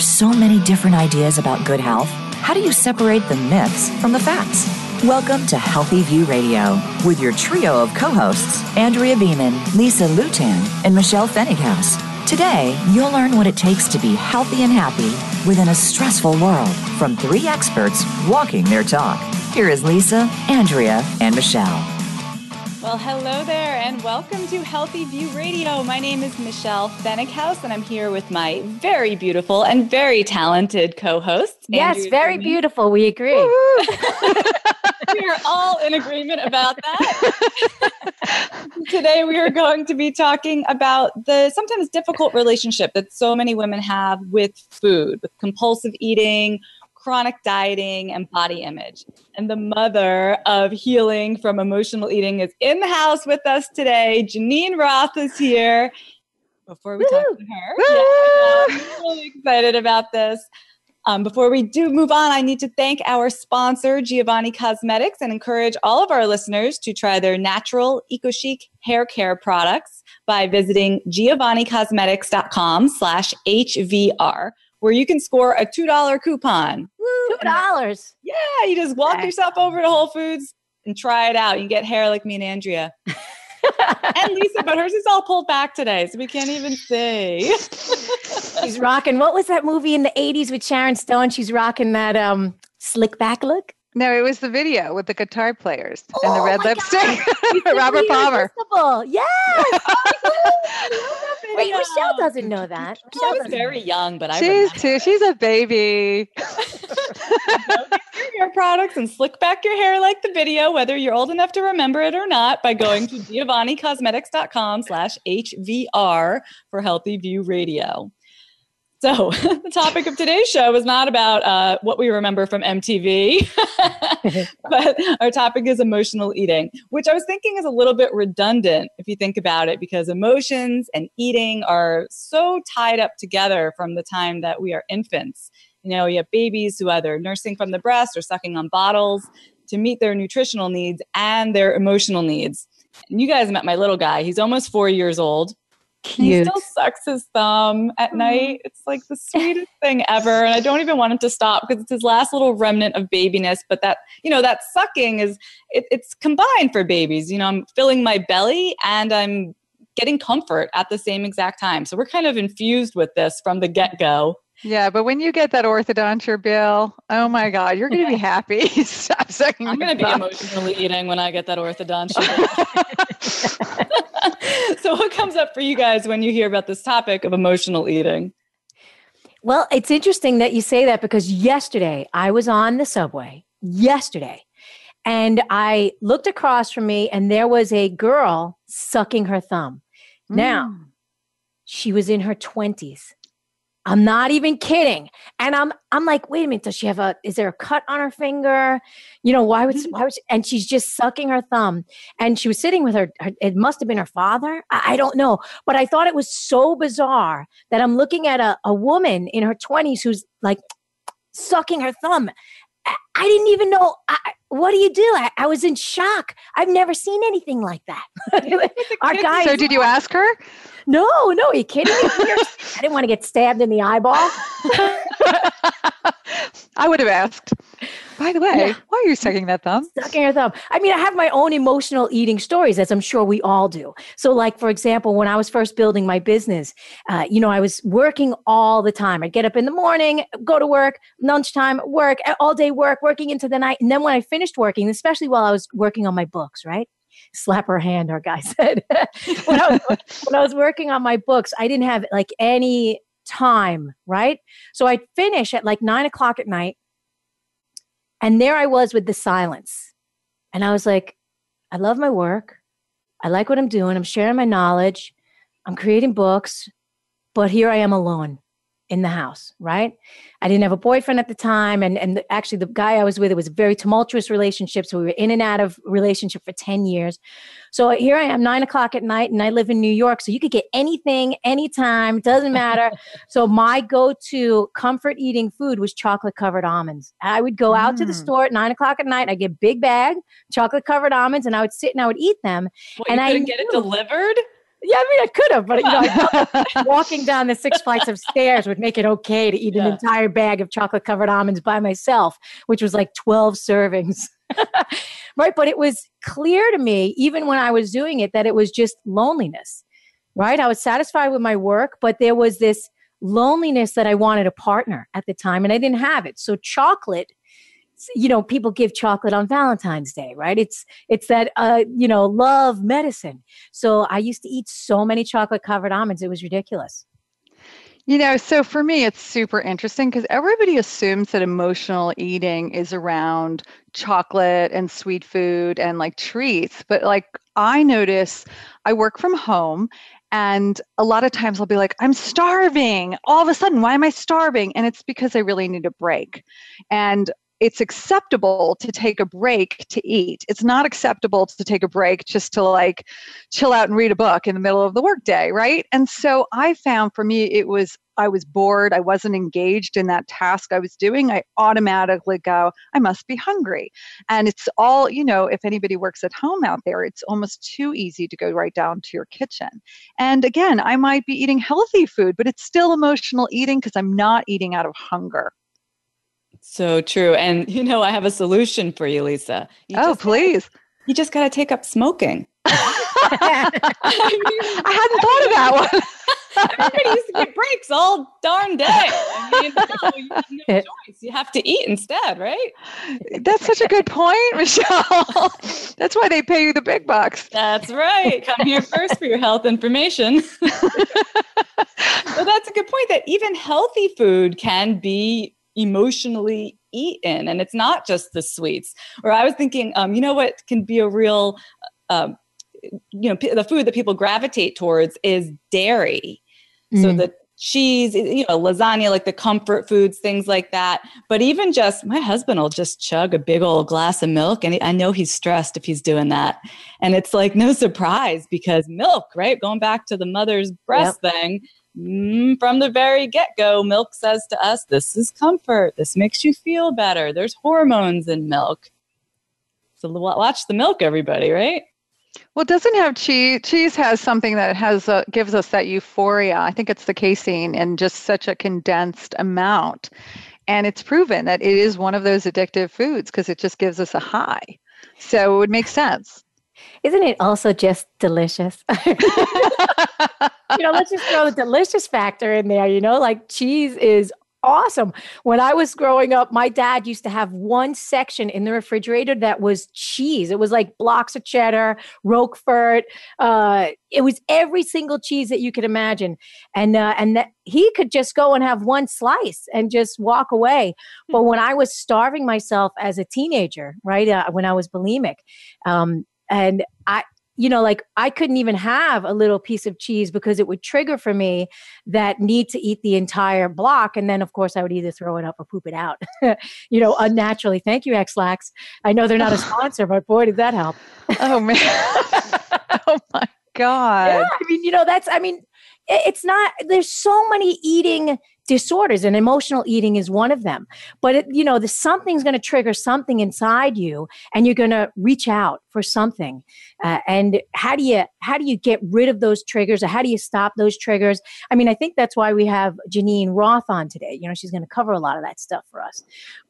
hear so many different ideas about good health? How do you separate the myths from the facts? Welcome to Healthy View Radio with your trio of co hosts, Andrea Beaman, Lisa Lutan, and Michelle Pfennighaus. Today, you'll learn what it takes to be healthy and happy within a stressful world from three experts walking their talk. Here is Lisa, Andrea, and Michelle. Well, hello there, and welcome to Healthy View Radio. My name is Michelle Pfennighaus, and I'm here with my very beautiful and very talented co-host. Yes, Andrew very beautiful. We agree. we are all in agreement about that. Today, we are going to be talking about the sometimes difficult relationship that so many women have with food, with compulsive eating chronic dieting and body image. And the mother of healing from emotional eating is in the house with us today. Geneen Roth is here. Before we Woo! talk to her, yeah, I'm really excited about this. Um, before we do move on, I need to thank our sponsor, Giovanni Cosmetics, and encourage all of our listeners to try their natural, eco-chic hair care products by visiting giovannicosmetics.com slash HVR where you can score a $2 coupon. $2. Yeah, you just walk okay. yourself over to Whole Foods and try it out. You can get hair like me and Andrea. and Lisa, but hers is all pulled back today, so we can't even see. She's rocking. What was that movie in the 80s with Sharon Stone? She's rocking that um slick back look. No, it was the video with the guitar players oh and the oh red lipstick. Robert Palmer. Yes. Oh Wait, Michelle doesn't know that. Michelle was very young, but I she's too. She's a baby. your products and slick back your hair like the video, whether you're old enough to remember it or not, by going to giovannicosmetics.com slash HVR for Healthy View Radio. So, the topic of today's show is not about uh, what we remember from MTV, but our topic is emotional eating, which I was thinking is a little bit redundant if you think about it, because emotions and eating are so tied up together from the time that we are infants. You know, you have babies who either nursing from the breast or sucking on bottles to meet their nutritional needs and their emotional needs. And you guys met my little guy. He's almost four years old. Cute. He still sucks his thumb at night. It's like the sweetest thing ever. And I don't even want him to stop because it's his last little remnant of babiness. But that, you know, that sucking is, it, it's combined for babies. You know, I'm filling my belly and I'm getting comfort at the same exact time. So we're kind of infused with this from the get go. Yeah, but when you get that orthodonture bill, oh my God, you're going to be happy. Stop sucking. I'm going to be emotionally eating when I get that orthodonture. so, what comes up for you guys when you hear about this topic of emotional eating? Well, it's interesting that you say that because yesterday I was on the subway, yesterday, and I looked across from me and there was a girl sucking her thumb. Mm. Now, she was in her 20s. I'm not even kidding. And I'm I'm like, wait a minute, does she have a is there a cut on her finger? You know, why would mm-hmm. why would she, and she's just sucking her thumb. And she was sitting with her, her it must have been her father. I, I, don't know. But I thought it was so bizarre that I'm looking at a, a woman in her 20s who's like sucking her thumb. I, I didn't even know I, what do you do? I, I, was in shock. I've never seen anything like that. Our guy. So, did you ask her? No, no, are you kidding me? I didn't want to get stabbed in the eyeball. I would have asked. By the way, yeah. why are you sucking that thumb? Sucking your thumb. I mean, I have my own emotional eating stories, as I'm sure we all do. So, like for example, when I was first building my business, uh, you know, I was working all the time. I'd get up in the morning, go to work, lunchtime, work, all day work, working into the night, and then when I finished working, especially while I was working on my books, right? Slap her hand, our guy said. when, I was, when I was working on my books, I didn't have like any time, right? So I'd finish at like nine o'clock at night. And there I was with the silence. And I was like, I love my work. I like what I'm doing. I'm sharing my knowledge. I'm creating books. But here I am alone in the house, right? I didn't have a boyfriend at the time. And, and the, actually, the guy I was with, it was a very tumultuous relationship. So we were in and out of relationship for 10 years. So here I am, nine o'clock at night, and I live in New York. So you could get anything, anytime, doesn't matter. so my go to comfort eating food was chocolate covered almonds. I would go out mm. to the mm. store at nine o'clock at night. I get big bag, chocolate covered almonds, and I would sit and I would eat them. Well, and I couldn't get it delivered? Yeah, I mean, I could have, but you know, walking down the six flights of stairs would make it okay to eat yeah. an entire bag of chocolate covered almonds by myself, which was like 12 servings. right. But it was clear to me, even when I was doing it, that it was just loneliness. Right. I was satisfied with my work, but there was this loneliness that I wanted a partner at the time, and I didn't have it. So chocolate you know people give chocolate on valentine's day right it's it's that uh you know love medicine so i used to eat so many chocolate covered almonds it was ridiculous you know, so for me, it's super interesting because everybody assumes that emotional eating is around chocolate and sweet food and like treats. But like, I notice I work from home and a lot of times I'll be like, I'm starving. All of a sudden, why am I starving? And it's because I really need a break. And it's acceptable to take a break to eat. It's not acceptable to take a break just to like chill out and read a book in the middle of the workday, right? And so I found for me it was I was bored, I wasn't engaged in that task I was doing, I automatically go, I must be hungry. And it's all, you know, if anybody works at home out there, it's almost too easy to go right down to your kitchen. And again, I might be eating healthy food, but it's still emotional eating because I'm not eating out of hunger. So true. And you know, I have a solution for you, Lisa. You oh, please. Gotta, you just got to take up smoking. I, mean, I hadn't thought of that one. Everybody used to get breaks all darn day. I mean, you, have no choice. You have to eat instead, right? That's such a good point, Michelle. That's why they pay you the big bucks. That's right. Come here first for your health information. well, that's a good point that even healthy food can be emotionally eaten and it's not just the sweets or i was thinking um, you know what can be a real um, you know p- the food that people gravitate towards is dairy mm. so the cheese you know lasagna like the comfort foods things like that but even just my husband will just chug a big old glass of milk and i know he's stressed if he's doing that and it's like no surprise because milk right going back to the mother's breast yep. thing from the very get go, milk says to us, this is comfort. This makes you feel better. There's hormones in milk. So watch the milk, everybody, right? Well, doesn't have cheese. Cheese has something that has uh, gives us that euphoria. I think it's the casein and just such a condensed amount. And it's proven that it is one of those addictive foods because it just gives us a high. So it would make sense. Isn't it also just delicious? you know, let's just throw the delicious factor in there. You know, like cheese is awesome. When I was growing up, my dad used to have one section in the refrigerator that was cheese. It was like blocks of cheddar, Roquefort. Uh, it was every single cheese that you could imagine, and uh, and that he could just go and have one slice and just walk away. But when I was starving myself as a teenager, right, uh, when I was bulimic, um, and I, you know, like I couldn't even have a little piece of cheese because it would trigger for me that need to eat the entire block. And then, of course, I would either throw it up or poop it out, you know, unnaturally. Thank you, Ex-Lax. I know they're not a sponsor, but boy, did that help. oh, man. oh, my God. Yeah, I mean, you know, that's, I mean, it's not, there's so many eating disorders and emotional eating is one of them. But it, you know the something's going to trigger something inside you and you're going to reach out for something. Uh, and how do you how do you get rid of those triggers or how do you stop those triggers? I mean i think that's why we have geneen roth on today. You know she's going to cover a lot of that stuff for us.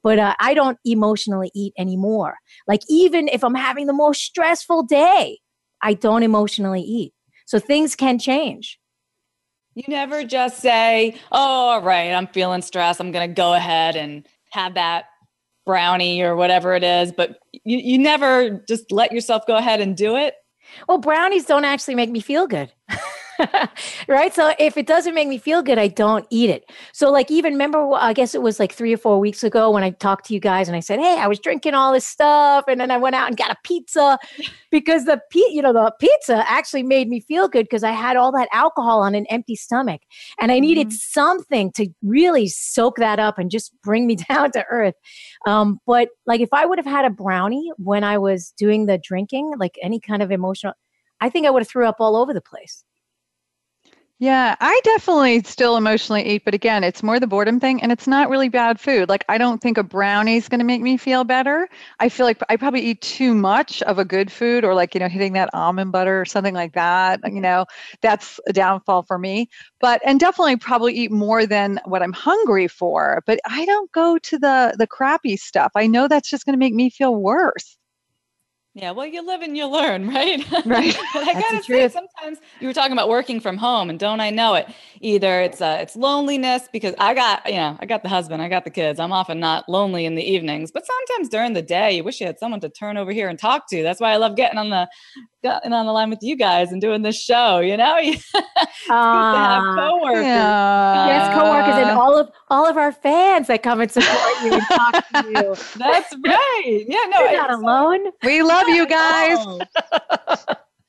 But uh, i don't emotionally eat anymore. Like even if i'm having the most stressful day i don't emotionally eat. So things can change you never just say, "Oh, all right, I'm feeling stressed. I'm going to go ahead and have that brownie or whatever it is." But you you never just let yourself go ahead and do it. Well, brownies don't actually make me feel good. right? So if it doesn't make me feel good, I don't eat it. So like even remember, I guess it was like three or four weeks ago when I talked to you guys and I said, "Hey, I was drinking all this stuff, and then I went out and got a pizza because the you know the pizza actually made me feel good because I had all that alcohol on an empty stomach, and I needed mm-hmm. something to really soak that up and just bring me down to earth. Um, but like if I would have had a brownie when I was doing the drinking, like any kind of emotional. I think I would have threw up all over the place. Yeah, I definitely still emotionally eat, but again, it's more the boredom thing and it's not really bad food. Like I don't think a brownie is going to make me feel better. I feel like I probably eat too much of a good food or like, you know, hitting that almond butter or something like that, you know, that's a downfall for me. But and definitely probably eat more than what I'm hungry for, but I don't go to the the crappy stuff. I know that's just going to make me feel worse. Yeah, well, you live and you learn, right? Right. but I gotta say, sometimes you were talking about working from home, and don't I know it? Either it's uh, it's loneliness because I got you know I got the husband, I got the kids. I'm often not lonely in the evenings, but sometimes during the day, you wish you had someone to turn over here and talk to. That's why I love getting on the getting on the line with you guys and doing this show. You know, it's uh, good to have coworkers. Yeah. Yes, coworkers, and all of all of our fans that come and support you and talk to you. That's right. Yeah, no, you're not alone. We love you guys.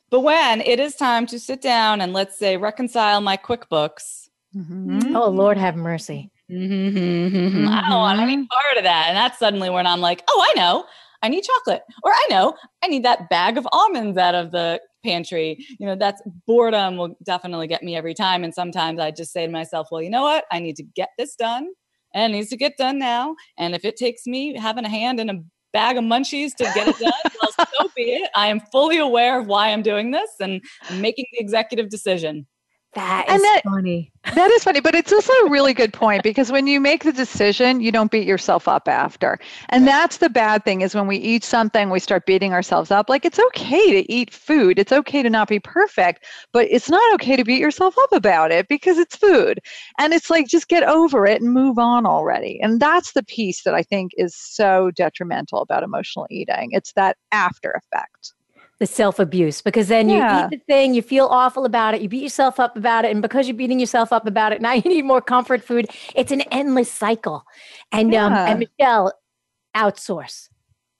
but when it is time to sit down and let's say reconcile my QuickBooks. Mm-hmm. Oh Lord, have mercy. Mm-hmm, mm-hmm, I don't want any part of that. And that's suddenly when I'm like, oh, I know. I need chocolate. Or I know I need that bag of almonds out of the pantry. You know, that's boredom will definitely get me every time. And sometimes I just say to myself, well, you know what? I need to get this done and it needs to get done now. And if it takes me having a hand in a bag of munchies to get it done, well, so be it. I am fully aware of why I'm doing this and making the executive decision. That is that, funny. That is funny, but it's also a really good point because when you make the decision, you don't beat yourself up after. And that's the bad thing is when we eat something, we start beating ourselves up. Like it's okay to eat food. It's okay to not be perfect, but it's not okay to beat yourself up about it because it's food. And it's like just get over it and move on already. And that's the piece that I think is so detrimental about emotional eating. It's that after effect the self abuse because then yeah. you eat the thing, you feel awful about it, you beat yourself up about it, and because you're beating yourself up about it, now you need more comfort food. It's an endless cycle. And yeah. um, and Michelle, outsource.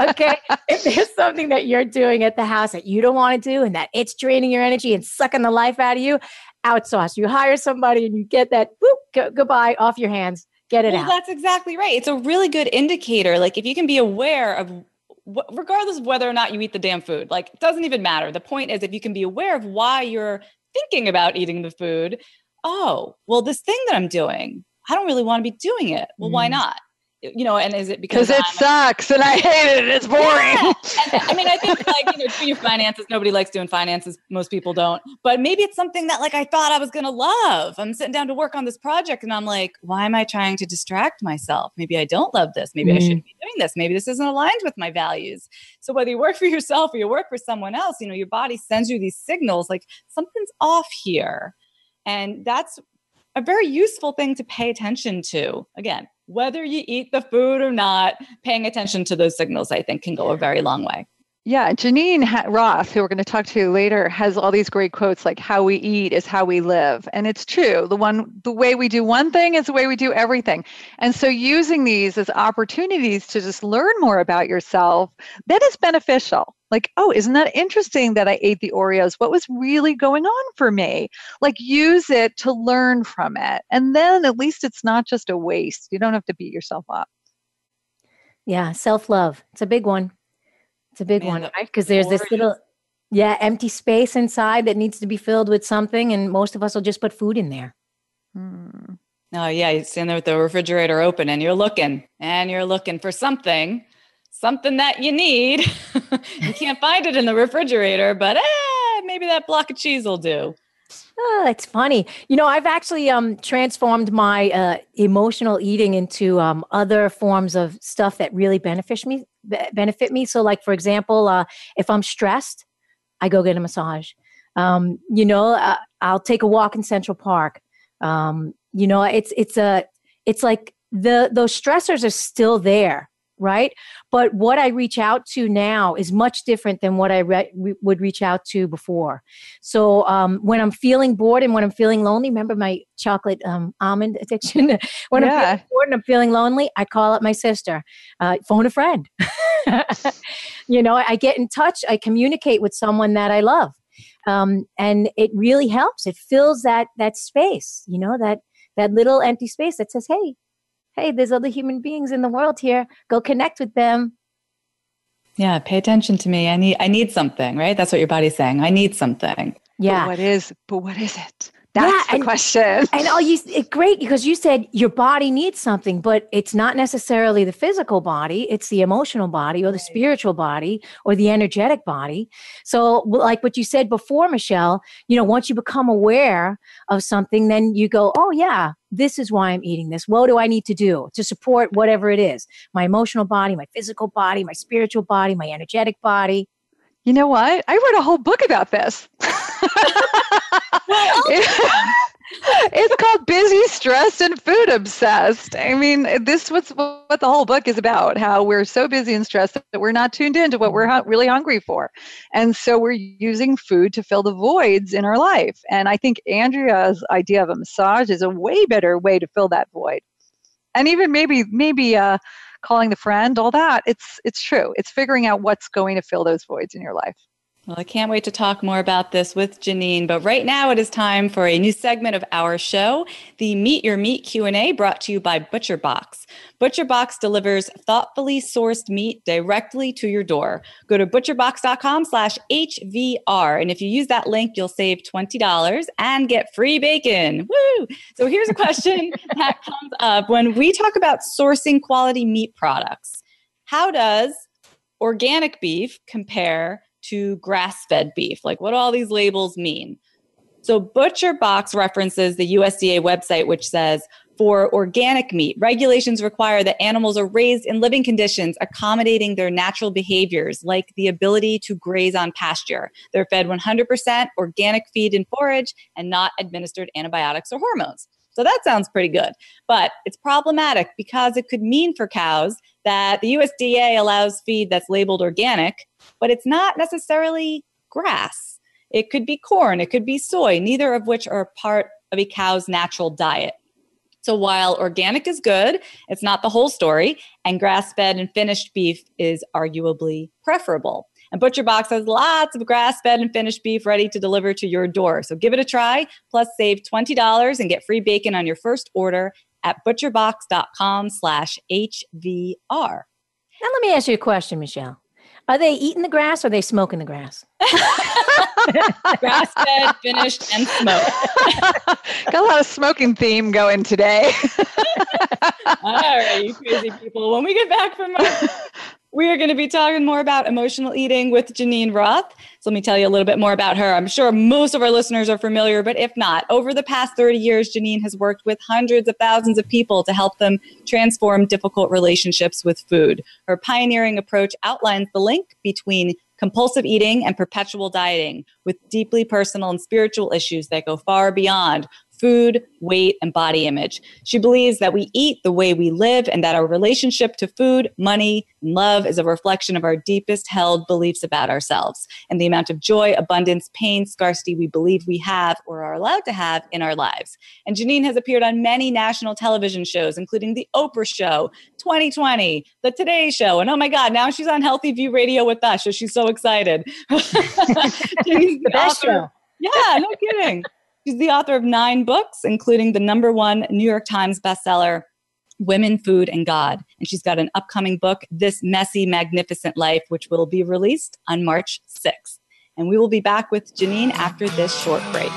okay, if there's something that you're doing at the house that you don't want to do and that it's draining your energy and sucking the life out of you, outsource. You hire somebody and you get that whoop, go, goodbye off your hands. Get it well, out. That's exactly right. It's a really good indicator. Like if you can be aware of regardless of whether or not you eat the damn food, like it doesn't even matter. The point is, if you can be aware of why you're thinking about eating the food, oh, well, this thing that I'm doing, I don't really want to be doing it. Well, mm. why not? You know, and is it because it sucks and I hate it? It's boring. Yeah. And, I mean, I think like you know, do your finances. Nobody likes doing finances. Most people don't. But maybe it's something that like I thought I was gonna love. I'm sitting down to work on this project, and I'm like, why am I trying to distract myself? Maybe I don't love this. Maybe mm. I shouldn't be doing this. Maybe this isn't aligned with my values. So whether you work for yourself or you work for someone else, you know, your body sends you these signals like something's off here, and that's a very useful thing to pay attention to. Again, whether you eat the food or not, paying attention to those signals, I think, can go a very long way. Yeah, Geneen Roth, who we're going to talk to later, has all these great quotes like "How we eat is how we live," and it's true. The one, the way we do one thing is the way we do everything. And so, using these as opportunities to just learn more about yourself, that is beneficial. Like, oh, isn't that interesting that I ate the Oreos? What was really going on for me? Like, use it to learn from it, and then at least it's not just a waste. You don't have to beat yourself up. Yeah, self love. It's a big one. It's a big Man, one, right? Because there's this little, yeah, empty space inside that needs to be filled with something, and most of us will just put food in there. Hmm. Oh yeah, you stand there with the refrigerator open, and you're looking, and you're looking for something, something that you need. you can't find it in the refrigerator, but eh, maybe that block of cheese will do. Oh, it's funny. You know, I've actually um, transformed my uh, emotional eating into um, other forms of stuff that really benefit me. Benefit me. So, like for example, uh, if I'm stressed, I go get a massage. Um, you know, uh, I'll take a walk in Central Park. Um, you know, it's it's a it's like the those stressors are still there, right? But what I reach out to now is much different than what I re- would reach out to before. So um, when I'm feeling bored and when I'm feeling lonely, remember my chocolate um, almond addiction? when yeah. I'm feeling bored and I'm feeling lonely, I call up my sister, uh, phone a friend. you know, I get in touch, I communicate with someone that I love. Um, and it really helps. It fills that that space, you know, that that little empty space that says, "Hey, hey, there's other human beings in the world here. Go connect with them. Yeah, pay attention to me. I need I need something, right? That's what your body's saying. I need something. Yeah. But what is but what is it? That's Yeah, the and- question. And all you, it, great because you said your body needs something, but it's not necessarily the physical body; it's the emotional body, or the spiritual body, or the energetic body. So, like what you said before, Michelle, you know, once you become aware of something, then you go, "Oh yeah, this is why I'm eating this. What do I need to do to support whatever it is? My emotional body, my physical body, my spiritual body, my energetic body." You know what? I wrote a whole book about this. it's called Busy, Stressed, and Food Obsessed. I mean, this was what the whole book is about how we're so busy and stressed that we're not tuned into what we're really hungry for. And so we're using food to fill the voids in our life. And I think Andrea's idea of a massage is a way better way to fill that void. And even maybe, maybe, uh, calling the friend all that it's it's true it's figuring out what's going to fill those voids in your life Well, I can't wait to talk more about this with Geneen, but right now it is time for a new segment of our show, the Meet Your Meat Q&A brought to you by ButcherBox. ButcherBox delivers thoughtfully sourced meat directly to your door. Go to butcherbox.com slash HVR, and if you use that link, you'll save $20 and get free bacon. Woo! So here's a question that comes up when we talk about sourcing quality meat products. How does organic beef compare to grass fed beef? Like, what do all these labels mean? So, Butcher Box references the USDA website, which says for organic meat, regulations require that animals are raised in living conditions accommodating their natural behaviors, like the ability to graze on pasture. They're fed 100% organic feed and forage and not administered antibiotics or hormones. So that sounds pretty good. But it's problematic because it could mean for cows that the USDA allows feed that's labeled organic, but it's not necessarily grass. It could be corn, it could be soy, neither of which are part of a cow's natural diet. So while organic is good, it's not the whole story, and grass fed and finished beef is arguably preferable. And ButcherBox has lots of grass fed and finished beef ready to deliver to your door. So give it a try, plus save $20 and get free bacon on your first order at butcherbox.com slash HVR. Now, let me ask you a question, Michelle. Are they eating the grass or are they smoking the grass? Grass fed, finished, and smoked. got a lot of smoking theme going today All right, you crazy people. When we get back from our, we are going to be talking more about emotional eating with Geneen Roth. So let me tell you a little bit more about her. I'm sure most of our listeners are familiar, but if not, over the past 30 years, Geneen has worked with hundreds of thousands of people to help them transform difficult relationships with food. Her pioneering approach outlines the link between compulsive eating and perpetual dieting with deeply personal and spiritual issues that go far beyond food, weight, and body image. She believes that we eat the way we live and that our relationship to food, money, and love is a reflection of our deepest held beliefs about ourselves and the amount of joy, abundance, pain, scarcity we believe we have or are allowed to have in our lives. And Geneen has appeared on many national television shows, including The Oprah Show, 2020, The Today Show, and oh my God, now she's on Healthy View Radio with us. So she's so excited. Geneen's The best author- show. yeah, no kidding. She's the author of nine books, including the number one New York Times bestseller, Women, Food, and God. And she's got an upcoming book, This Messy, Magnificent Life, which will be released on March 6th. And we will be back with Geneen after this short break.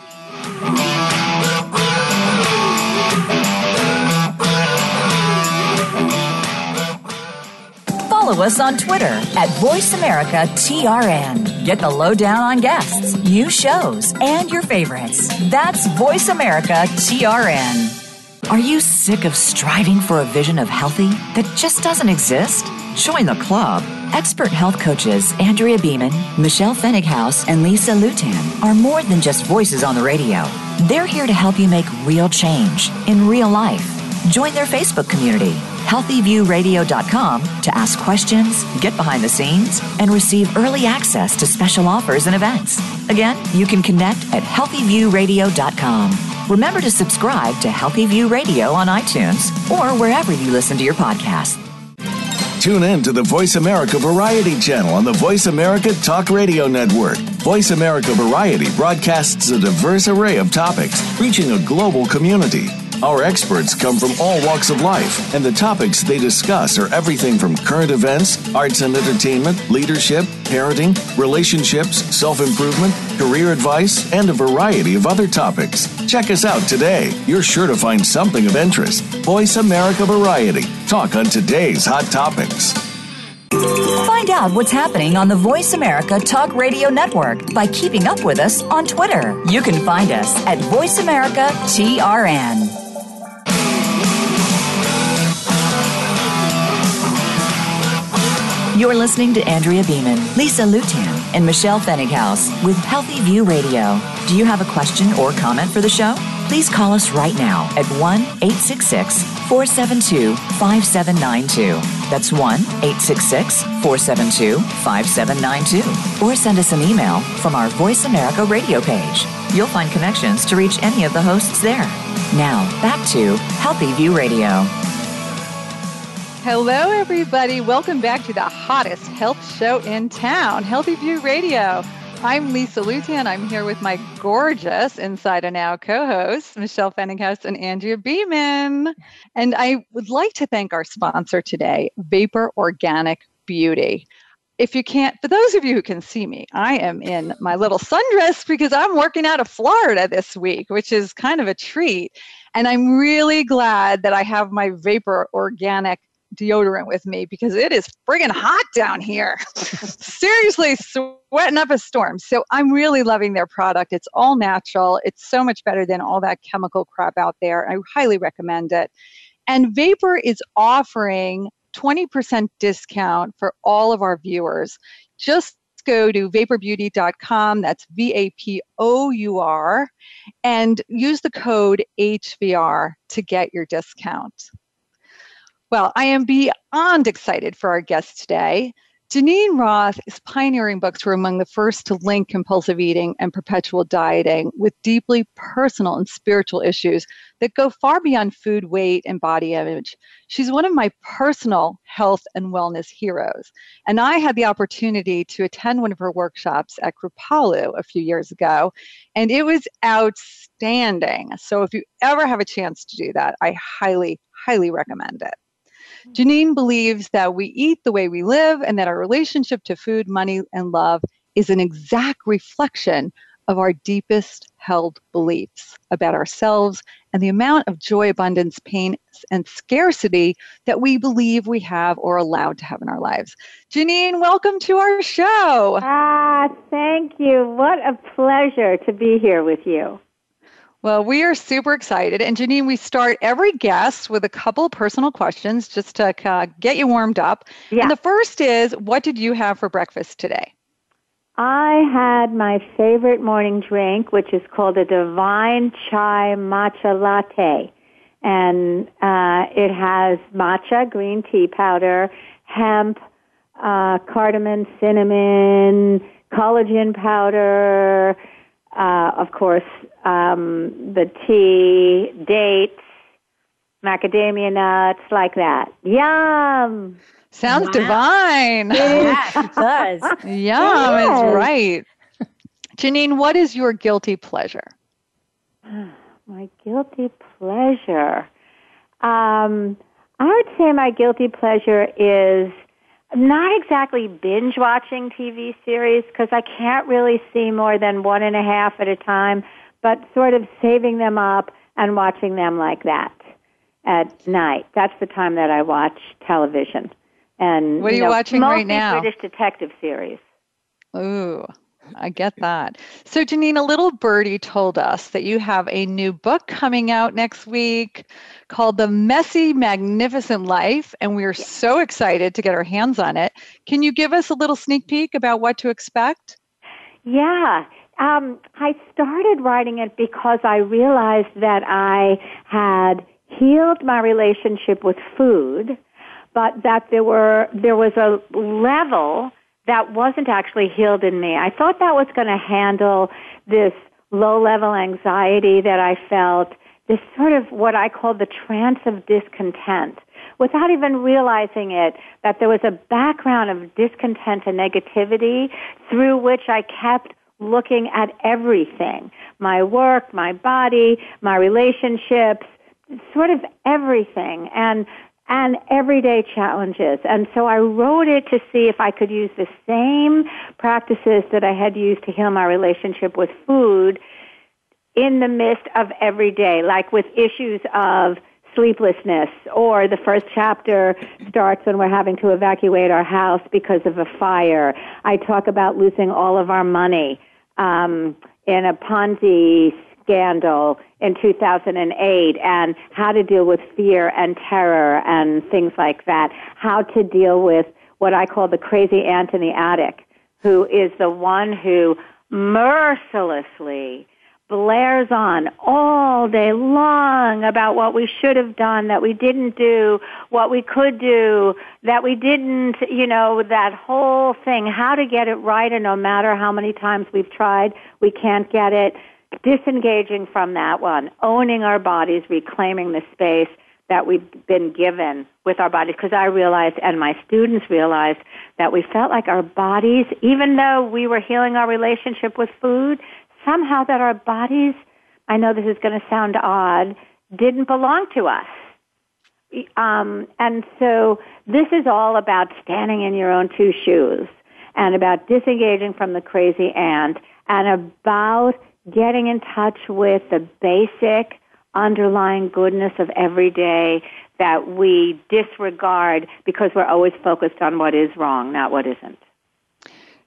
Follow us on Twitter at VoiceAmericaTRN. Get the lowdown on guests, new shows, and your favorites. That's Voice America TRN. Are you sick of striving for a vision of healthy that just doesn't exist? Join the club. Expert health coaches Andrea Beaman, Michelle Pfennighaus, and Lisa Lutan are more than just voices on the radio. They're here to help you make real change in real life. Join their Facebook community, healthyviewradio.com, to ask questions, get behind the scenes, and receive early access to special offers and events. Again, you can connect at healthyviewradio.com. Remember to subscribe to Healthy View Radio on iTunes or wherever you listen to your podcast. Tune in to the Voice America Variety channel on the Voice America Talk Radio Network. Voice America Variety broadcasts a diverse array of topics, reaching a global community. Our experts come from all walks of life, and the topics they discuss are everything from current events, arts and entertainment, leadership, parenting, relationships, self improvement, career advice, and a variety of other topics. Check us out today. You're sure to find something of interest. Voice America Variety. Talk on today's hot topics. Find out what's happening on the Voice America Talk Radio Network by keeping up with us on Twitter. You can find us at Voice America TRN. You're listening to Andrea Beaman, Lisa Lutan, and Michelle Pfennighaus with Healthy View Radio. Do you have a question or comment for the show? Please call us right now at 1 866 472 5792. That's 1 866 472 5792. Or send us an email from our Voice America radio page. You'll find connections to reach any of the hosts there. Now, back to Healthy View Radio. Hello, everybody. Welcome back to the hottest health show in town, Healthy View Radio. I'm Lisa Lutan. I'm here with my gorgeous Inside and Out co-hosts, Michelle Pfennighaus and Andrea Beaman. And I would like to thank our sponsor today, Vapour Organic Beauty. If you can't, for those of you who can see me, I am in my little sundress because I'm working out of Florida this week, which is kind of a treat. And I'm really glad that I have my Vapor Organic deodorant with me because it is friggin' hot down here. Seriously, sweating up a storm. So I'm really loving their product. It's all natural. It's so much better than all that chemical crap out there. I highly recommend it. And Vapour is offering 20% discount for all of our viewers. Just go to vapourbeauty.com. That's V A P O U R. And use the code HVR to get your discount. Well, I am beyond excited for our guest today. Geneen Roth's pioneering books were among the first to link compulsive eating and perpetual dieting with deeply personal and spiritual issues that go far beyond food, weight, and body image. She's one of my personal health and wellness heroes. And I had the opportunity to attend one of her workshops at Kripalu a few years ago, and it was outstanding. So if you ever have a chance to do that, I highly, highly recommend it. Geneen believes that we eat the way we live and that our relationship to food, money, and love is an exact reflection of our deepest held beliefs about ourselves and the amount of joy, abundance, pain, and scarcity that we believe we have or allowed to have in our lives. Geneen, welcome to our show. Ah, thank you. What a pleasure to be here with you. Well, we are super excited. And Geneen, we start every guest with a couple personal questions just to uh, get you warmed up. Yeah. And the first is What did you have for breakfast today? I had my favorite morning drink, which is called a Divine Chai Matcha Latte. And uh, it has matcha, green tea powder, hemp, uh, cardamom, cinnamon, collagen powder, uh, of course, um, the tea, dates, macadamia nuts, like that. Yum! Sounds Wow. divine. it does. Yum Yes. is right. Geneen, what is your guilty pleasure? My guilty pleasure. Um, I would say my guilty pleasure is not exactly binge watching TV series because I can't really see more than one and a half at a time, but sort of saving them up and watching them like that at night. That's the time that I watch television. And What are you know, watching right now? British detective series. Ooh, I get that. So, Geneen, a little birdie told us that you have a new book coming out next week called The Messy, Magnificent Life, and we are so excited to get our hands on it. Can you give us a little sneak peek about what to expect? Yeah. Um, I started writing it because I realized that I had healed my relationship with food, but that there were there was a level that wasn't actually healed in me. I thought that was going to handle this low level anxiety that I felt, this sort of what I call the trance of discontent without even realizing it, that there was a background of discontent and negativity through which I kept looking at everything my work, my body, my relationships, sort of everything and and everyday challenges. And so I wrote it to see if I could use the same practices that I had used to heal my relationship with food in the midst of every day, like with issues of sleeplessness, or the first chapter starts when we're having to evacuate our house because of a fire. I talk about losing all of our money um, in a Ponzi scandal in 2008 and how to deal with fear and terror and things like that. How to deal with what I call the crazy aunt in the attic, who is the one who mercilessly blares on all day long about what we should have done, that we didn't do, what we could do, that we didn't, you know, that whole thing, how to get it right, and no matter how many times we've tried, we can't get it. Disengaging from that one, owning our bodies, reclaiming the space that we've been given with our bodies because I realized and my students realized that we felt like our bodies, even though we were healing our relationship with food, somehow that our bodies, I know this is going to sound odd, didn't belong to us. Um, and so this is all about standing in your own two shoes and about disengaging from the crazy aunt and about getting in touch with the basic underlying goodness of every day that we disregard because we're always focused on what is wrong, not what isn't.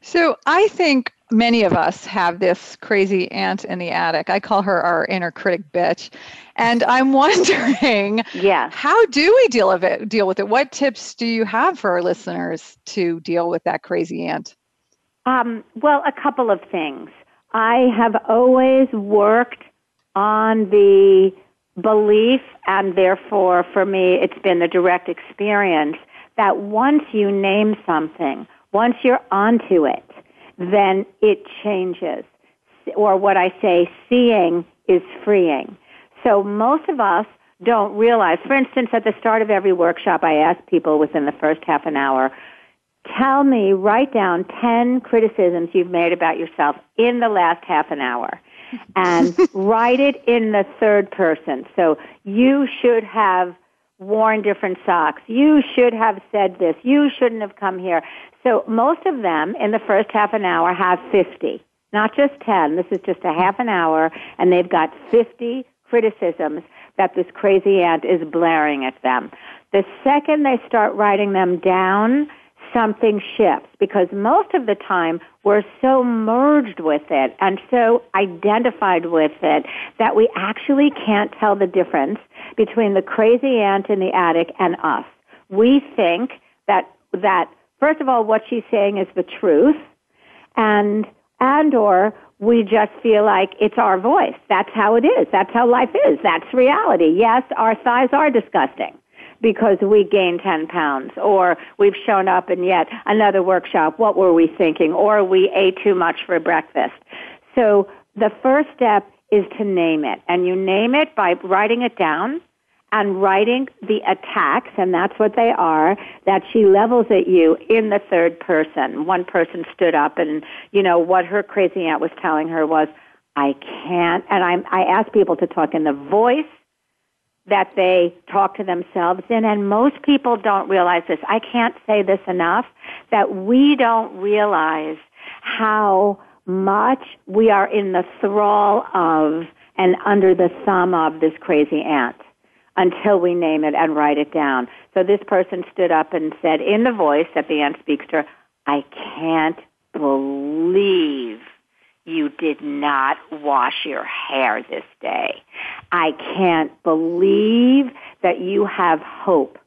So I think many of us have this crazy aunt in the attic. I call her our inner critic bitch. And I'm wondering, yeah. how do we deal with it deal with it? What tips do you have for our listeners to deal with that crazy aunt? Um, well, a couple of things. I have always worked on the belief and therefore for me it's been the direct experience that once you name something, once you're onto it, then it changes. Or what I say, seeing is freeing. So most of us don't realize, for instance, at the start of every workshop, I ask people within the first half an hour, tell me, write down 10 criticisms you've made about yourself in the last half an hour. And write it in the third person. So you should have worn different socks. You should have said this. You shouldn't have come here. So most of them in the first half an hour have 50, not just 10. This is just a half an hour, and they've got 50 criticisms that this crazy aunt is blaring at them. The second they start writing them down, something shifts because most of the time we're so merged with it and so identified with it that we actually can't tell the difference between the crazy aunt in the attic and us. We think that that first of all, what she's saying is the truth, and and or we just feel like it's our voice. That's how it is. That's how life is. That's reality. Yes, our thighs are disgusting because we gained 10 pounds or we've shown up in yet another workshop. What were we thinking? Or we ate too much for breakfast. So the first step is to name it and you name it by writing it down and writing the attacks, and that's what they are, that she levels at you in the third person. One person stood up and, you know, what her crazy aunt was telling her was, I can't, and I, I ask people to talk in the voice that they talk to themselves in, and most people don't realize this. I can't say this enough, that we don't realize how much we are in the thrall of and under the thumb of this crazy aunt until we name it and write it down. So this person stood up and said in the voice that the aunt speaks to her, I can't believe you did not wash your hair this day. I can't believe that you have hope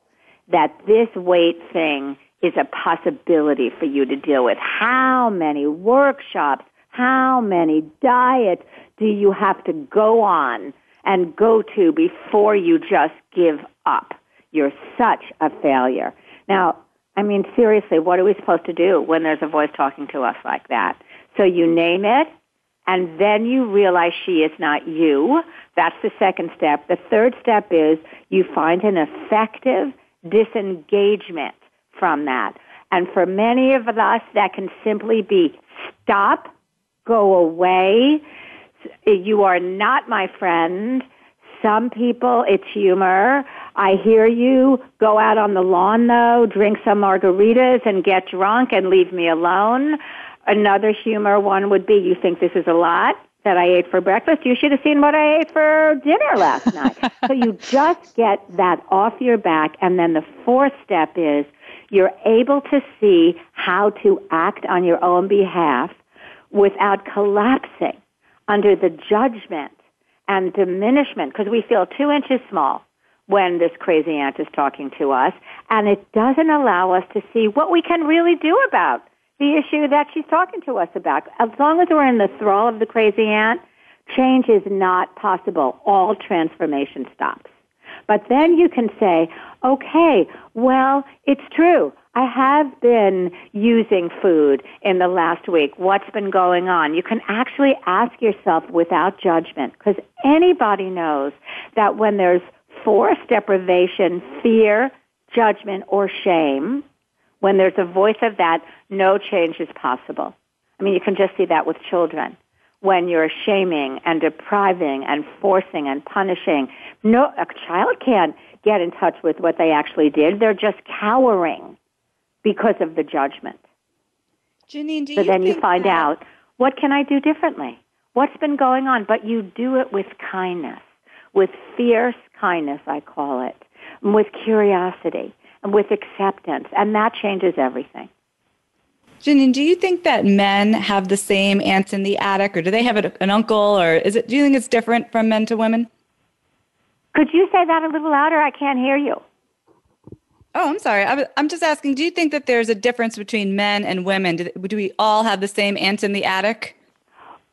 that this weight thing is a possibility for you to deal with. How many workshops, how many diets do you have to go on and go to before you just give up. You're such a failure. Now, I mean, seriously, what are we supposed to do when there's a voice talking to us like that? So you name it, and then you realize she is not you. That's the second step. The third step is you find an effective disengagement from that. And for many of us, that can simply be stop, go away, you are not my friend. some people, it's humor. I hear you. Go out on the lawn though, drink some margaritas and get drunk and leave me alone. Another humor one would be, you think this is a lot that I ate for breakfast? You should have seen what I ate for dinner last night. so you just get that off your back. And then the fourth step is you're able to see how to act on your own behalf without collapsing under the judgment and diminishment because we feel two inches small when this crazy aunt is talking to us and it doesn't allow us to see what we can really do about the issue that she's talking to us about. As long as we're in the thrall of the crazy aunt, change is not possible. All transformation stops. But then you can say, okay, well, it's true. I have been using food in the last week. What's been going on? You can actually ask yourself without judgment because anybody knows that when there's forced deprivation, fear, judgment, or shame, when there's a voice of that, no change is possible. I mean, you can just see that with children. When you're shaming and depriving and forcing and punishing, no, a child can't get in touch with what they actually did. They're just cowering because of the judgment. Geneen, do so you then you find that- out, what can I do differently? What's been going on? But you do it with kindness, with fierce kindness, I call it, with curiosity with acceptance, and that changes everything. Geneen, do you think that men have the same aunts in the attic, or do they have an uncle, or is it? Do you think it's different from men to women? Could you say that a little louder? I can't hear you. Oh, I'm sorry. I am just asking. Do you think that there's a difference between men and women? Do, do we all have the same ants in the attic?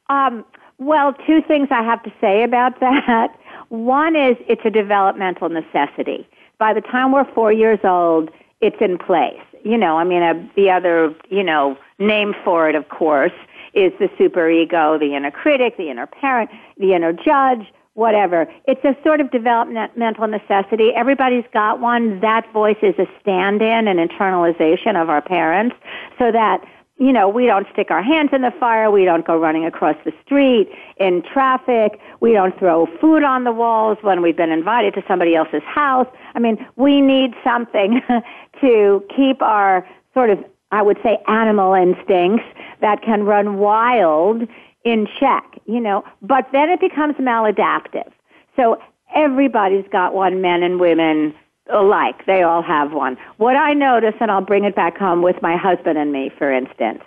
Um, well, two things I have to say about that. One is it's a developmental necessity. By the time we're four years old, it's in place. You know, I mean, uh, the other, you know, name for it, of course, is the superego, the inner critic, the inner parent, the inner judge, whatever. It's a sort of developmental necessity. Everybody's got one. That voice is a stand-in and internalization of our parents so that you know, we don't stick our hands in the fire. We don't go running across the street in traffic. We don't throw food on the walls when we've been invited to somebody else's house. I mean, we need something to keep our sort of, I would say, animal instincts that can run wild in check, you know, but then it becomes maladaptive. So everybody's got one, men and women alike. They all have one. What I notice, and I'll bring it back home with my husband and me, for instance,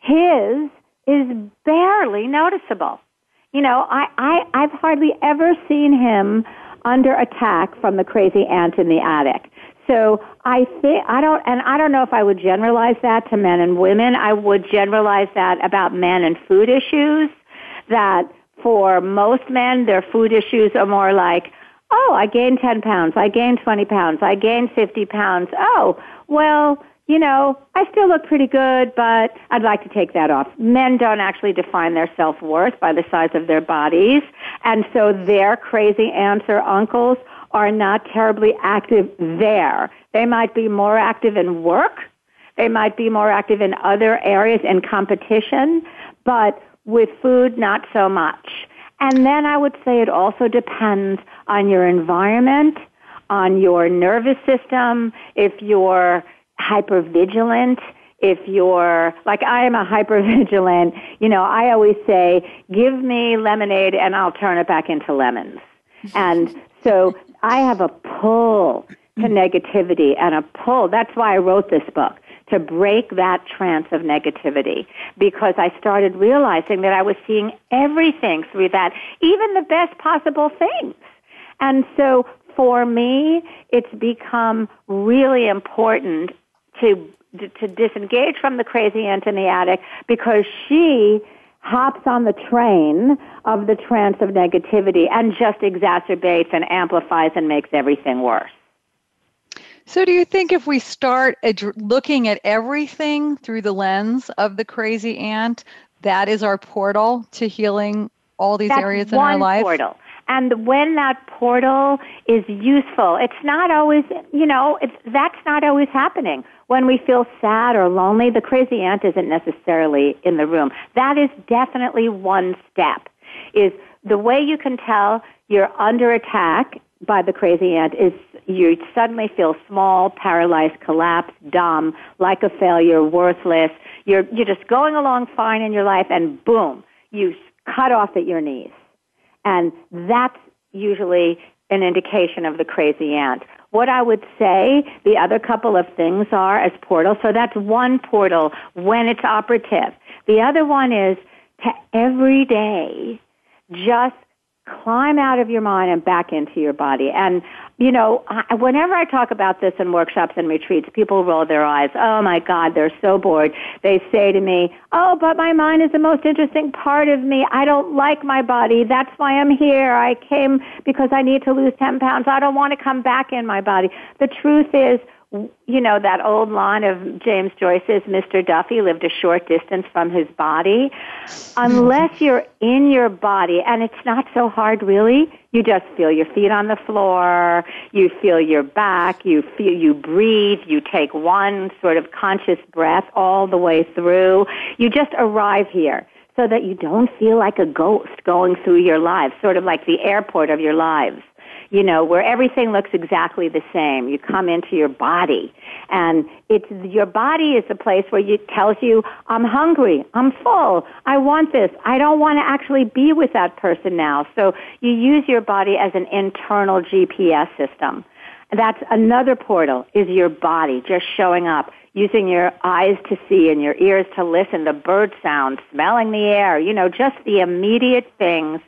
his is barely noticeable. You know, I, I, I've hardly ever seen him under attack from the crazy aunt in the attic. So I think I don't, and I don't know if I would generalize that to men and women. I would generalize that about men and food issues. That for most men, their food issues are more like, oh, I gained 10 pounds, I gained 20 pounds, I gained 50 pounds. Oh, well, you know, I still look pretty good, but I'd like to take that off. Men don't actually define their self-worth by the size of their bodies, and so their crazy aunts or uncles are not terribly active there. They might be more active in work. They might be more active in other areas in competition, but with food, not so much. And then I would say it also depends on your environment, on your nervous system, if you're hypervigilant, if you're like I am a hypervigilant, you know, I always say, give me lemonade and I'll turn it back into lemons. And so I have a pull to mm. negativity and a pull. That's why I wrote this book to break that trance of negativity because I started realizing that I was seeing everything through that, even the best possible things. And so for me, it's become really important to to disengage from the crazy aunt in the attic because she hops on the train of the trance of negativity and just exacerbates and amplifies and makes everything worse. So, do you think if we start ad- looking at everything through the lens of the crazy ant, that is our portal to healing all these That's areas in our life? Portal. And when that portal is useful, it's not always, you know, it's, that's not always happening. When we feel sad or lonely, the crazy aunt isn't necessarily in the room. That is definitely one step, is the way you can tell you're under attack by the crazy ant is you suddenly feel small, paralyzed, collapsed, dumb, like a failure, worthless. You're, you're just going along fine in your life and boom, you cut off at your knees. And that's usually an indication of the crazy ant. What I would say the other couple of things are as portals. So that's one portal when it's operative. The other one is to every day just climb out of your mind and back into your body. And, you know, I, whenever I talk about this in workshops and retreats, people roll their eyes. Oh my God, they're so bored. They say to me, Oh, but my mind is the most interesting part of me. I don't like my body. That's why I'm here. I came because I need to lose 10 pounds. I don't want to come back in my body. The truth is, you know, that old line of James Joyce's Mr. Duffy lived a short distance from his body. Unless hmm. you're in your body, and it's not so hard really, you just feel your feet on the floor, you feel your back, you feel, you breathe, you take one sort of conscious breath all the way through. You just arrive here so that you don't feel like a ghost going through your lives, sort of like the airport of your lives you know, where everything looks exactly the same. You come into your body and it's, your body is the place where it tells you, I'm hungry, I'm full, I want this, I don't want to actually be with that person now. So you use your body as an internal GPS system. That's another portal is your body just showing up using your eyes to see and your ears to listen, the bird sounds, smelling the air, you know, just the immediate things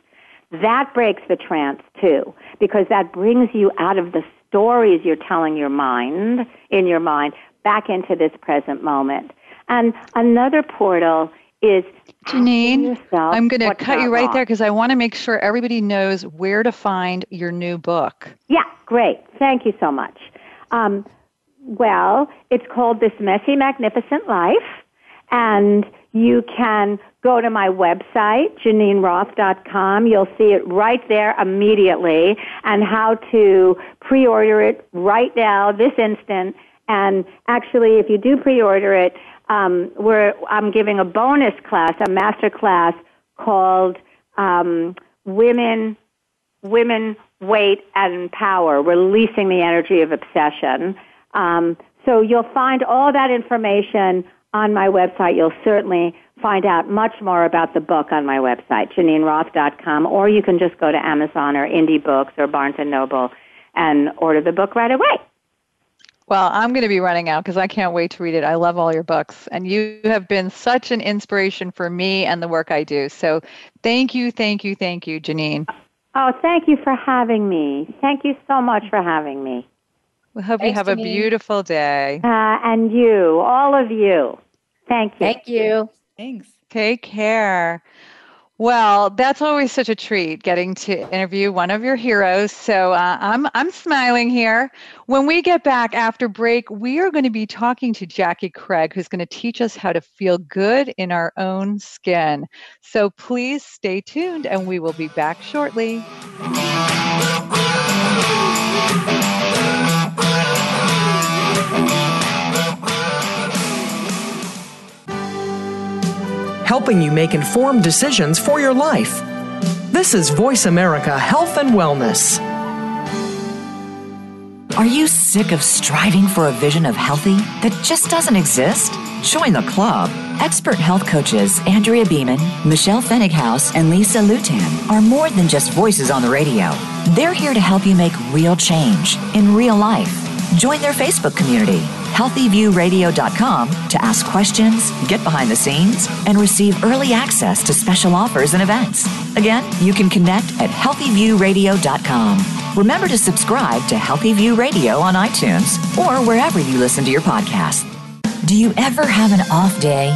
that breaks the trance too, because that brings you out of the stories you're telling your mind, in your mind, back into this present moment. And another portal is Geneen, I'm going to cut you right wrong. there because I want to make sure everybody knows where to find your new book. Yeah, great. Thank you so much. Um, well, it's called This Messy Magnificent Life, and you can go to my website, GeneenRoth.com. You'll see it right there immediately and how to pre-order it right now, this instant. And actually, if you do pre-order it, um, we're, I'm giving a bonus class, a master class called um, Women, Women, Weight, and Power, Releasing the Energy of Obsession. Um, so you'll find all that information on my website. You'll certainly find out much more about the book on my website, GeneenRoth.com, or you can just go to Amazon or Indie Books or Barnes & Noble and order the book right away. Well, I'm going to be running out because I can't wait to read it. I love all your books, and you have been such an inspiration for me and the work I do. So thank you, thank you, thank you, Geneen. Oh, thank you for having me. Thank you so much for having me. We hope Thanks, you have Geneen. a beautiful day. Uh, and you, all of you. Thank you. Thank you. Thanks. Take care. Well, that's always such a treat getting to interview one of your heroes. So uh, I'm I'm smiling here. When we get back after break, we are going to be talking to Jackie Craig, who's going to teach us how to feel good in our own skin. So please stay tuned, and we will be back shortly. Helping you make informed decisions for your life. This is Voice America Health and Wellness. Are you sick of striving for a vision of healthy that just doesn't exist? Join the club. Expert health coaches Andrea Beaman, Michelle Pfennighaus, and Lisa Lutan are more than just voices on the radio. They're here to help you make real change in real life. Join their Facebook community healthyviewradio.com to ask questions, get behind the scenes, and receive early access to special offers and events. Again, you can connect at healthyviewradio.com. Remember to subscribe to Healthy View Radio on iTunes or wherever you listen to your podcast. Do you ever have an off day?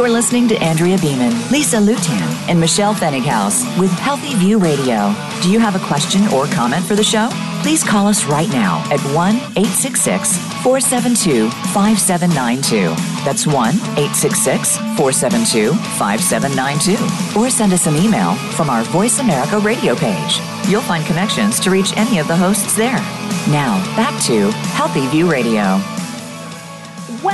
You're listening to Andrea Beaman, Lisa Lutan, and Michelle Pfennighaus with Healthy View Radio. Do you have a question or comment for the show? Please call us right now at 1 866 472 5792. That's 1 866 472 5792. Or send us an email from our Voice America radio page. You'll find connections to reach any of the hosts there. Now, back to Healthy View Radio.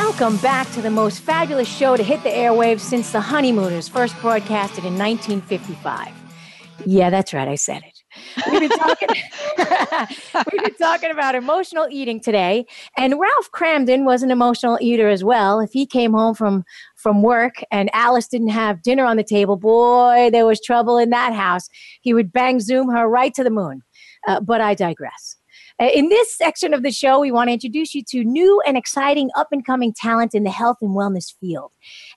Welcome back to the most fabulous show to hit the airwaves since the Honeymooners first broadcasted in 1955. Yeah, that's right. I said it. We've been talking, we've been talking about emotional eating today, and Ralph Kramden was an emotional eater as well. If he came home from from work and Alice didn't have dinner on the table, boy, there was trouble in that house. He would bang zoom her right to the moon. Uh, but I digress. Uh, in this section of the show, we want to introduce you to new and exciting up and coming talent in the health and wellness field.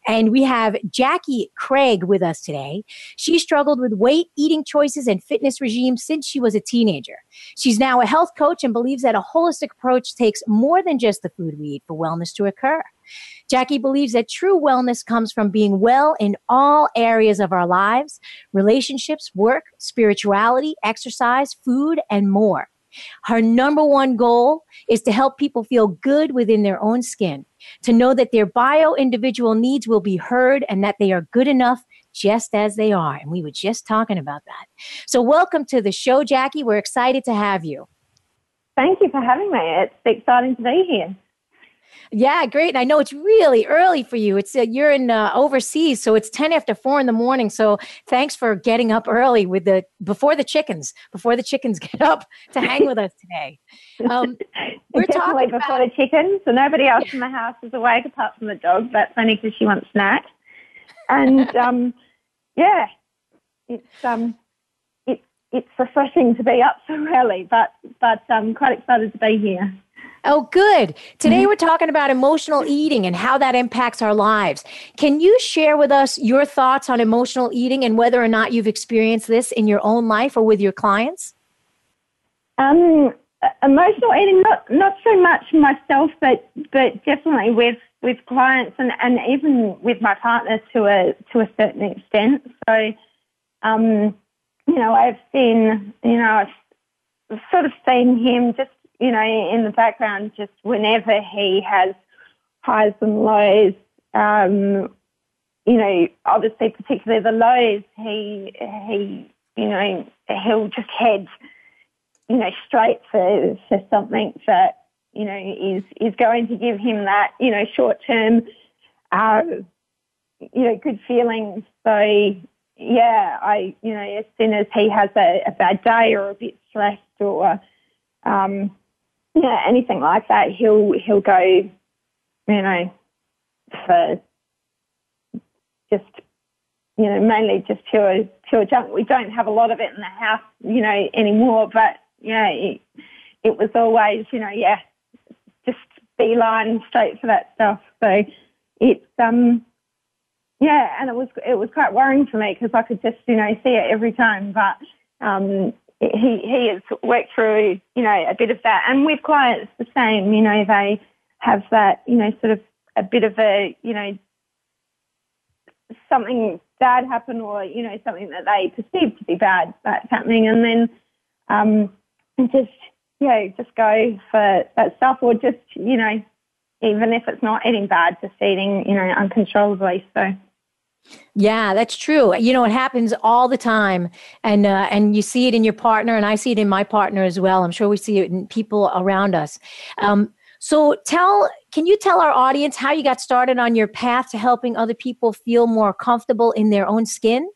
And we have Jackie Craig with us today. She struggled with weight, eating choices, and fitness regimes since she was a teenager. She's now a health coach and believes that a holistic approach takes more than just the food we eat for wellness to occur. Jackie believes that true wellness comes from being well in all areas of our lives relationships, work, spirituality, exercise, food, and more. Her number one goal is to help people feel good within their own skin, to know that their bio individual needs will be heard and that they are good enough just as they are. And we were just talking about that. So, welcome to the show, Jackie. We're excited to have you. Thank you for having me. It's exciting to be here. Yeah, great. And I know it's really early for you. It's uh, you're in uh, overseas, so it's ten after four in the morning. So thanks for getting up early with the before the chickens, before the chickens get up to hang with us today. Um, we're Definitely talking before about- the chickens, so nobody else in the house is awake apart from the dog. That's only because she wants snacks. And um, yeah, it's um, it's refreshing to be up so early, but but I'm um, quite excited to be here. Oh, good. Today we're talking about emotional eating and how that impacts our lives. Can you share with us your thoughts on emotional eating and whether or not you've experienced this in your own life or with your clients? Um, emotional eating, not not so much myself, but but definitely with with clients and, and even with my partner to a to a certain extent. So, um, you know, I've seen, you know, I've sort of seen him just you know, in the background, just whenever he has highs and lows, um, you know, obviously particularly the lows, he he you know he'll just head you know straight for for something that you know is is going to give him that you know short term uh, you know good feelings. So yeah, I you know as soon as he has a, a bad day or a bit stressed or um, yeah, anything like that, he'll he'll go, you know, for just you know mainly just pure pure junk. We don't have a lot of it in the house, you know, anymore. But yeah, it, it was always, you know, yeah, just beeline straight for that stuff. So it's um yeah, and it was it was quite worrying for me because I could just you know see it every time, but um he he has worked through you know a bit of that, and with clients the same. You know they have that you know sort of a bit of a you know something bad happen or you know something that they perceive to be bad that's happening, and then um, just yeah just go for that stuff or just you know even if it's not eating bad, just eating you know uncontrollably. So. Yeah, that's true. You know, it happens all the time, and uh, and you see it in your partner, and I see it in my partner as well. I'm sure we see it in people around us. Um, so, tell can you tell our audience how you got started on your path to helping other people feel more comfortable in their own skin?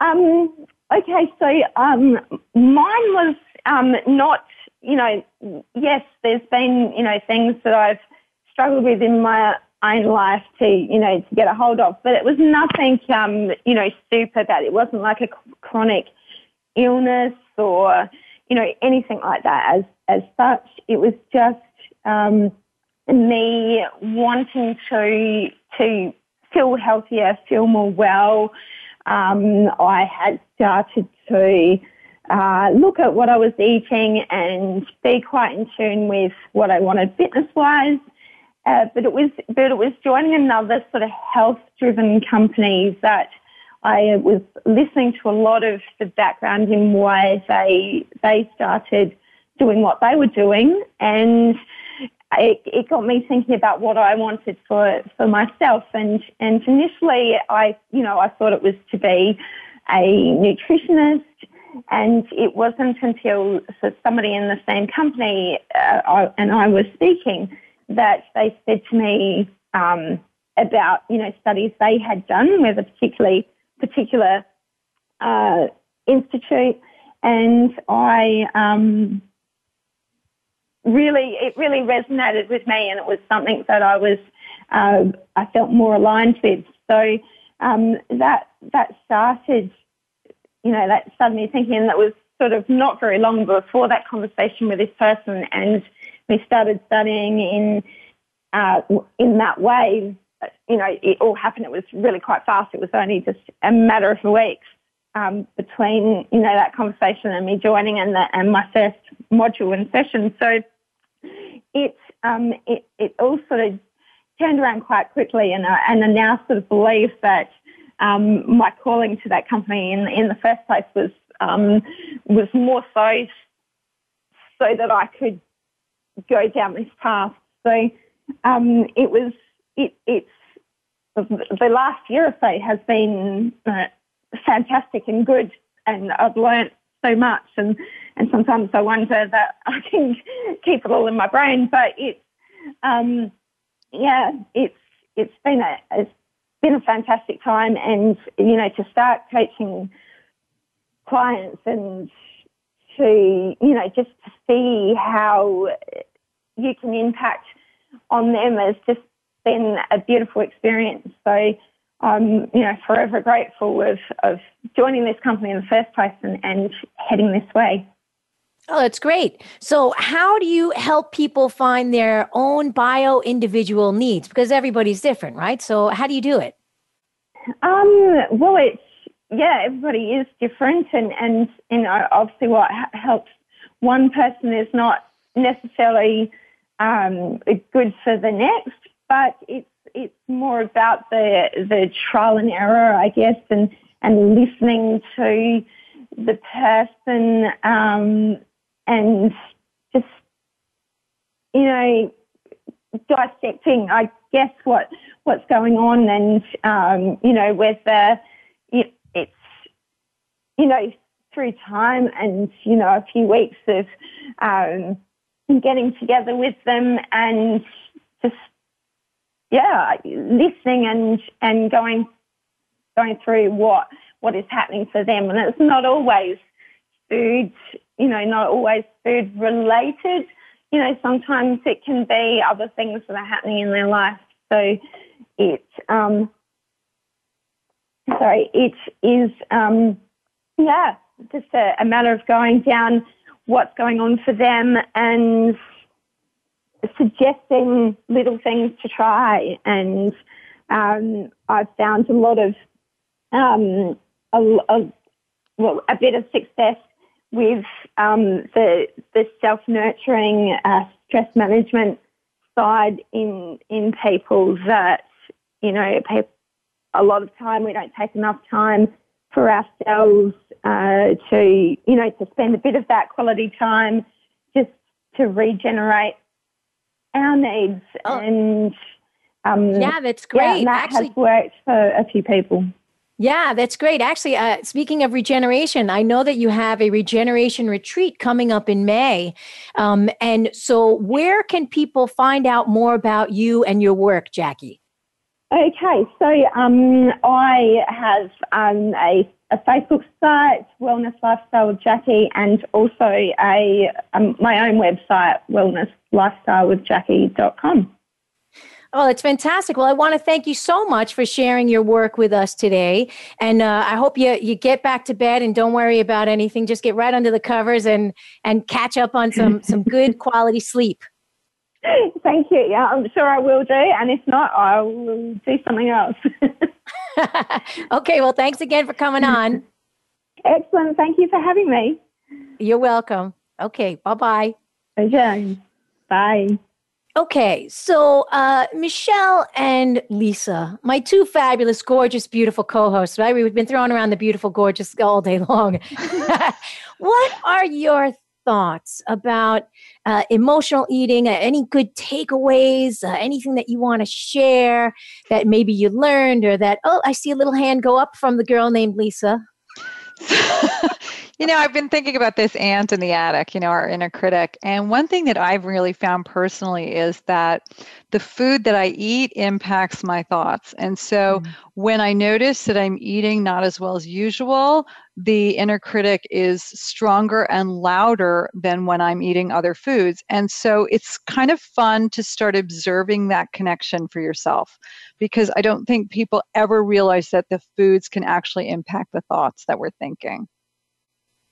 Um, okay, so um, mine was um, not. You know, yes, there's been you know things that I've struggled with in my own life to, you know, to get a hold of. But it was nothing, um, you know, super bad. It wasn't like a chronic illness or, you know, anything like that as, as such. It was just, um, me wanting to, to feel healthier, feel more well. Um, I had started to, uh, look at what I was eating and be quite in tune with what I wanted fitness wise. Uh, but it was, but it was joining another sort of health driven company that I was listening to a lot of the background in why they, they started doing what they were doing and it, it got me thinking about what I wanted for, for myself. And, and initially I, you know, I thought it was to be a nutritionist and it wasn't until so somebody in the same company uh, I, and I was speaking that they said to me um, about you know studies they had done with a particularly particular uh, institute, and I um, really it really resonated with me, and it was something that I was uh, I felt more aligned with. So um, that that started you know, that suddenly thinking that was sort of not very long before that conversation with this person, and we started studying in uh, in that way. You know, it all happened. It was really quite fast. It was only just a matter of weeks um, between you know that conversation and me joining and the, and my first module and session. So it um, it it all sort of turned around quite quickly, and I, and I now sort of believe that um, my calling to that company in in the first place was um, was more so so that I could go down this path. So um, it was it it's the last year or so has been uh, fantastic and good, and I've learnt so much. And and sometimes I wonder that I can keep it all in my brain, but it's um, yeah, it's it's been a, a been a fantastic time and, you know, to start coaching clients and to, you know, just to see how you can impact on them has just been a beautiful experience. So I'm, you know, forever grateful of, of joining this company in the first place and, and heading this way. Oh, that's great. So, how do you help people find their own bio individual needs? Because everybody's different, right? So, how do you do it? Um, well, it's yeah, everybody is different, and and you know, obviously, what helps one person is not necessarily um, good for the next, but it's it's more about the the trial and error, I guess, and and listening to the person um, and just you know dissecting, I guess, what what's going on, and um, you know whether you know through time and you know a few weeks of um, getting together with them and just yeah listening and and going going through what what is happening for them, and it's not always food, you know, not always food related. You know, sometimes it can be other things that are happening in their life. So it, um, sorry, it is, um, yeah, just a, a matter of going down what's going on for them and suggesting little things to try. And um, I've found a lot of, um, a, a, well, a bit of success with um, the the self nurturing uh, stress management side in in people that you know a lot of time we don't take enough time for ourselves uh, to you know to spend a bit of that quality time just to regenerate our needs oh. and um, yeah that's great yeah, that Actually, has worked for a few people yeah, that's great. Actually, uh, speaking of regeneration, I know that you have a regeneration retreat coming up in May. Um, and so, where can people find out more about you and your work, Jackie? Okay, so um, I have um, a, a, Facebook site, Wellness Lifestyle with Jackie, and also a um, my own website, wellnesslifestylewithjackie.com. Oh, that's fantastic. Well, I want to thank you so much for sharing your work with us today. And uh, I hope you, you get back to bed and don't worry about anything. Just get right under the covers and, and catch up on some, some good quality sleep. Thank you. Yeah, I'm sure I will do. And if not, I will do something else. okay. Well, thanks again for coming on. Excellent. Thank you for having me. You're welcome. Okay. Bye bye. Okay. Bye. Okay, so uh, Michelle and Lisa, my two fabulous, gorgeous, beautiful co hosts, right? We've been throwing around the beautiful, gorgeous all day long. what are your thoughts about uh, emotional eating? Uh, any good takeaways? Uh, anything that you want to share that maybe you learned or that, oh, I see a little hand go up from the girl named Lisa? you know, I've been thinking about this ant in the attic, you know, our inner critic. And one thing that I've really found personally is that the food that I eat impacts my thoughts. And so mm-hmm. when I notice that I'm eating not as well as usual, the inner critic is stronger and louder than when I'm eating other foods. And so it's kind of fun to start observing that connection for yourself because I don't think people ever realize that the foods can actually impact the thoughts that we're thinking.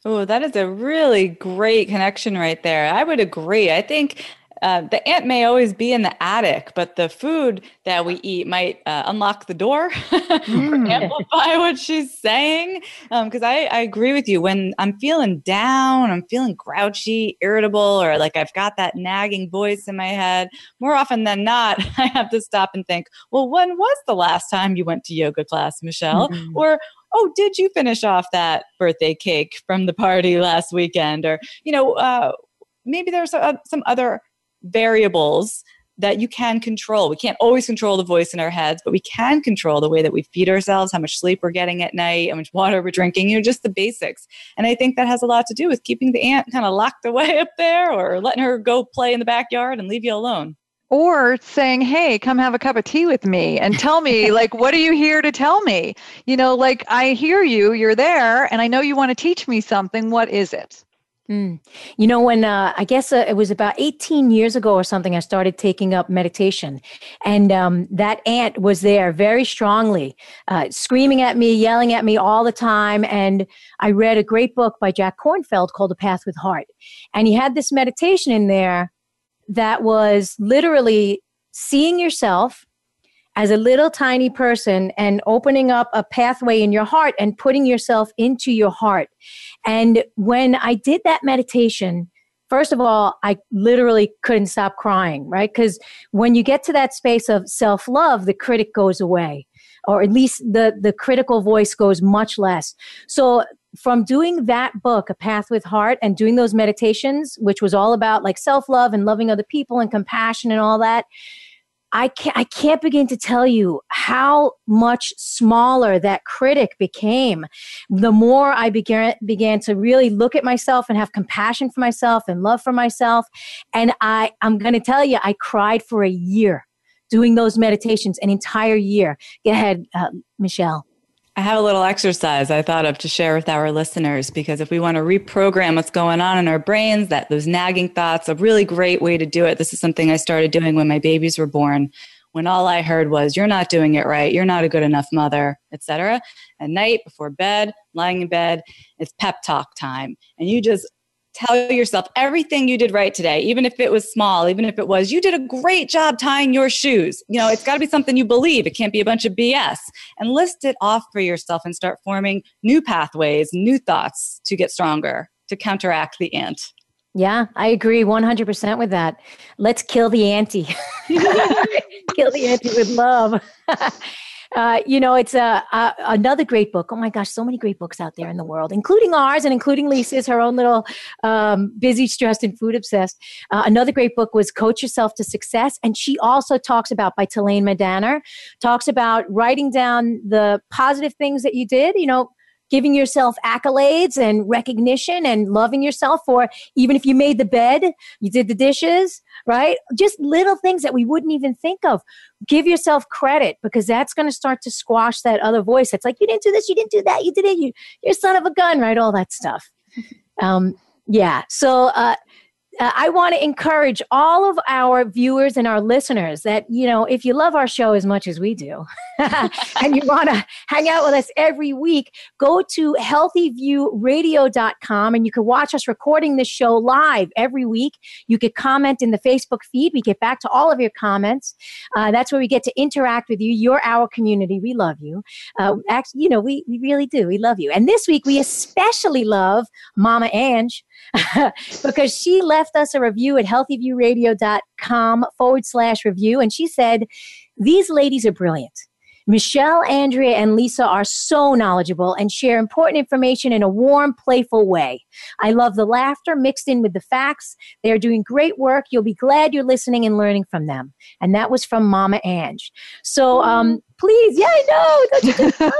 Oh, that is a really great connection right there. I would agree. I think uh, the ant may always be in the attic, but the food that we eat might uh, unlock the door mm. amplify what she's saying. Because um, I, I agree with you. When I'm feeling down, I'm feeling grouchy, irritable, or like I've got that nagging voice in my head, more often than not, I have to stop and think, well, when was the last time you went to yoga class, Michelle? Mm-hmm. Or oh, did you finish off that birthday cake from the party last weekend? Or, you know, uh, maybe there's uh, some other variables that you can control. We can't always control the voice in our heads, but we can control the way that we feed ourselves, how much sleep we're getting at night, how much water we're drinking, you know, just the basics. And I think that has a lot to do with keeping the ant kind of locked away up there or letting her go play in the backyard and leave you alone or saying hey come have a cup of tea with me and tell me like what are you here to tell me you know like i hear you you're there and i know you want to teach me something what is it mm. you know when uh, i guess uh, it was about 18 years ago or something i started taking up meditation and um, that ant was there very strongly uh, screaming at me yelling at me all the time and i read a great book by Jack Kornfield called a path with heart and he had this meditation in there that was literally seeing yourself as a little tiny person and opening up a pathway in your heart and putting yourself into your heart. And when I did that meditation, first of all, I literally couldn't stop crying, right? Because when you get to that space of self love, the critic goes away. Or at least the, the critical voice goes much less. So from doing that book, A Path with Heart, and doing those meditations, which was all about like self love and loving other people and compassion and all that, I can't, I can't begin to tell you how much smaller that critic became. The more I began, began to really look at myself and have compassion for myself and love for myself. And I, I'm going to tell you, I cried for a year doing those meditations, an entire year. Go ahead, uh, Michelle. I have a little exercise I thought of to share with our listeners because if we want to reprogram what's going on in our brains, that those nagging thoughts, a really great way to do it. This is something I started doing when my babies were born, when all I heard was, "You're not doing it right. You're not a good enough mother," etc. At night before bed, lying in bed, it's pep talk time, and you just tell yourself everything you did right today, even if it was small, even if it was, you did a great job tying your shoes. You know, it's got to be something you believe. It can't be a bunch of BS. And list it off for yourself and start forming new pathways, new thoughts to get stronger, to counteract the ant. Yeah, I agree 100% with that. Let's kill the ante. kill the ante with love. Uh, you know, it's a, a, another great book. Oh my gosh, so many great books out there in the world, including ours and including Lisa's, her own little um, busy, stressed, and food obsessed. Uh, another great book was Coach Yourself to Success, and she also talks about by Talane Miedaner, talks about writing down the positive things that you did. You know, giving yourself accolades and recognition and loving yourself for even if you made the bed, you did the dishes, right? Just little things that we wouldn't even think of. Give yourself credit because that's going to start to squash that other voice. It's like, you didn't do this, you didn't do that, you did it, you, you're son of a gun, right? All that stuff. Um, yeah. So, uh, uh, I want to encourage all of our viewers and our listeners that, you know, if you love our show as much as we do and you want to hang out with us every week, go to healthyviewradio.com and you can watch us recording this show live every week. You can comment in the Facebook feed. We get back to all of your comments. Uh, that's where we get to interact with you. You're our community. We love you. Uh, actually, you know, we, we really do. We love you. And this week, we especially love Mama Ange because she left us a review at healthyviewradio.com forward slash review. And she said, These ladies are brilliant. Michelle, Andrea, and Lisa are so knowledgeable and share important information in a warm, playful way. I love the laughter mixed in with the facts. They are doing great work. You'll be glad you're listening and learning from them. And that was from Mama Ange. So, um, please, yeah, I know.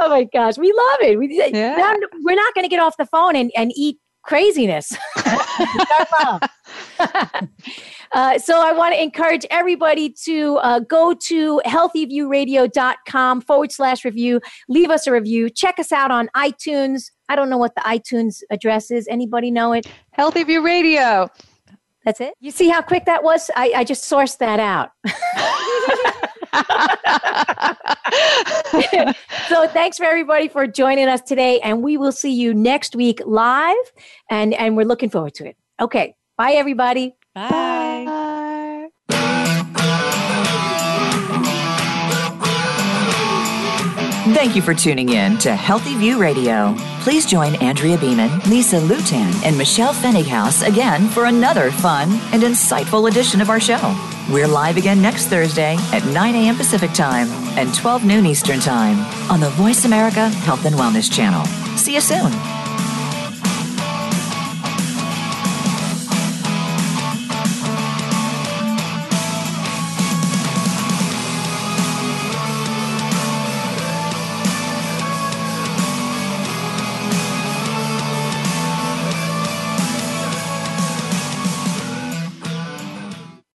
oh my gosh, we love it. We, yeah. We're not going to get off the phone and, and eat craziness. uh, so I want to encourage everybody to uh, go to healthyviewradio.com forward slash review. Leave us a review. Check us out on iTunes. I don't know what the iTunes address is. Anybody know it? Healthy View Radio. That's it. You see how quick that was? I, I just sourced that out. so thanks for everybody for joining us today and we will see you next week live and and we're looking forward to it. Okay bye everybody. Bye, bye. Thank you for tuning in to Healthy View Radio. Please join Andrea Beaman, Lisa Lutan, and Michelle Pfennighaus again for another fun and insightful edition of our show. We're live again next Thursday at 9 a.m. Pacific Time and 12 noon Eastern Time on the Voice America Health and Wellness Channel. See you soon.